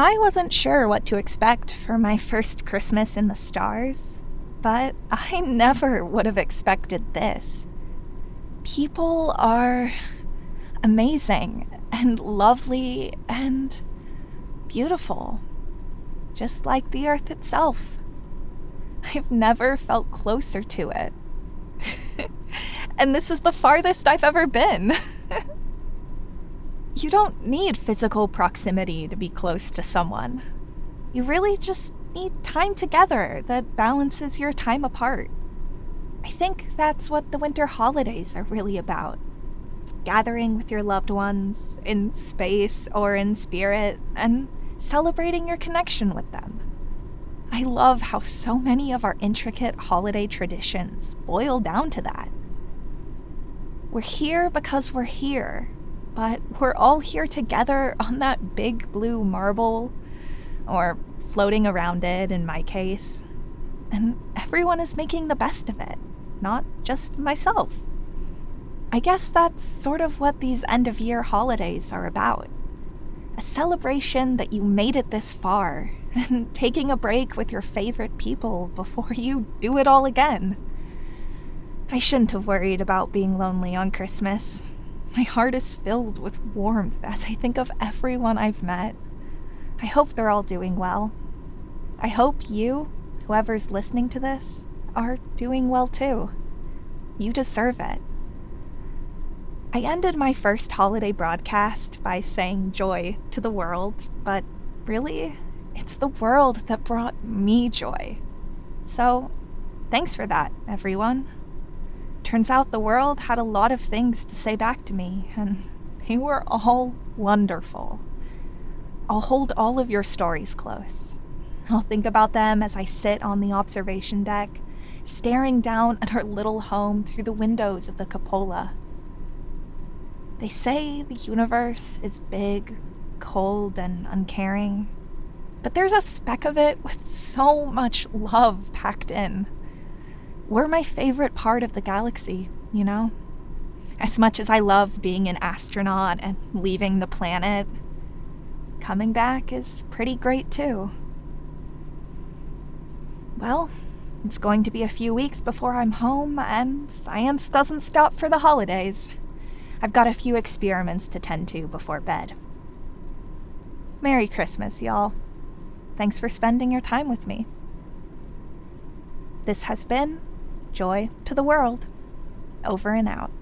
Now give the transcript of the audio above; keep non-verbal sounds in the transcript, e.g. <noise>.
I wasn't sure what to expect for my first Christmas in the stars, but I never would have expected this. People are amazing and lovely and beautiful, just like the earth itself. I've never felt closer to it. <laughs> and this is the farthest I've ever been. <laughs> you don't need physical proximity to be close to someone. You really just need time together that balances your time apart. I think that's what the winter holidays are really about gathering with your loved ones in space or in spirit and celebrating your connection with them. I love how so many of our intricate holiday traditions boil down to that. We're here because we're here, but we're all here together <laughs> on that big blue marble, or floating around it in my case. And everyone is making the best of it, not just myself. I guess that's sort of what these end of year holidays are about a celebration that you made it this far, <laughs> and taking a break with your favorite people before you do it all again. I shouldn't have worried about being lonely on Christmas. My heart is filled with warmth as I think of everyone I've met. I hope they're all doing well. I hope you, whoever's listening to this, are doing well too. You deserve it. I ended my first holiday broadcast by saying joy to the world, but really, it's the world that brought me joy. So, thanks for that, everyone. Turns out the world had a lot of things to say back to me, and they were all wonderful. I'll hold all of your stories close. I'll think about them as I sit on the observation deck, staring down at our little home through the windows of the cupola they say the universe is big, cold, and uncaring, but there's a speck of it with so much love packed in. We're my favorite part of the galaxy, you know? As much as I love being an astronaut and leaving the planet, coming back is pretty great too. Well, it's going to be a few weeks before I'm home, and science doesn't stop for the holidays. I've got a few experiments to tend to before bed. Merry Christmas, y'all. Thanks for spending your time with me. This has been Joy to the World. Over and out.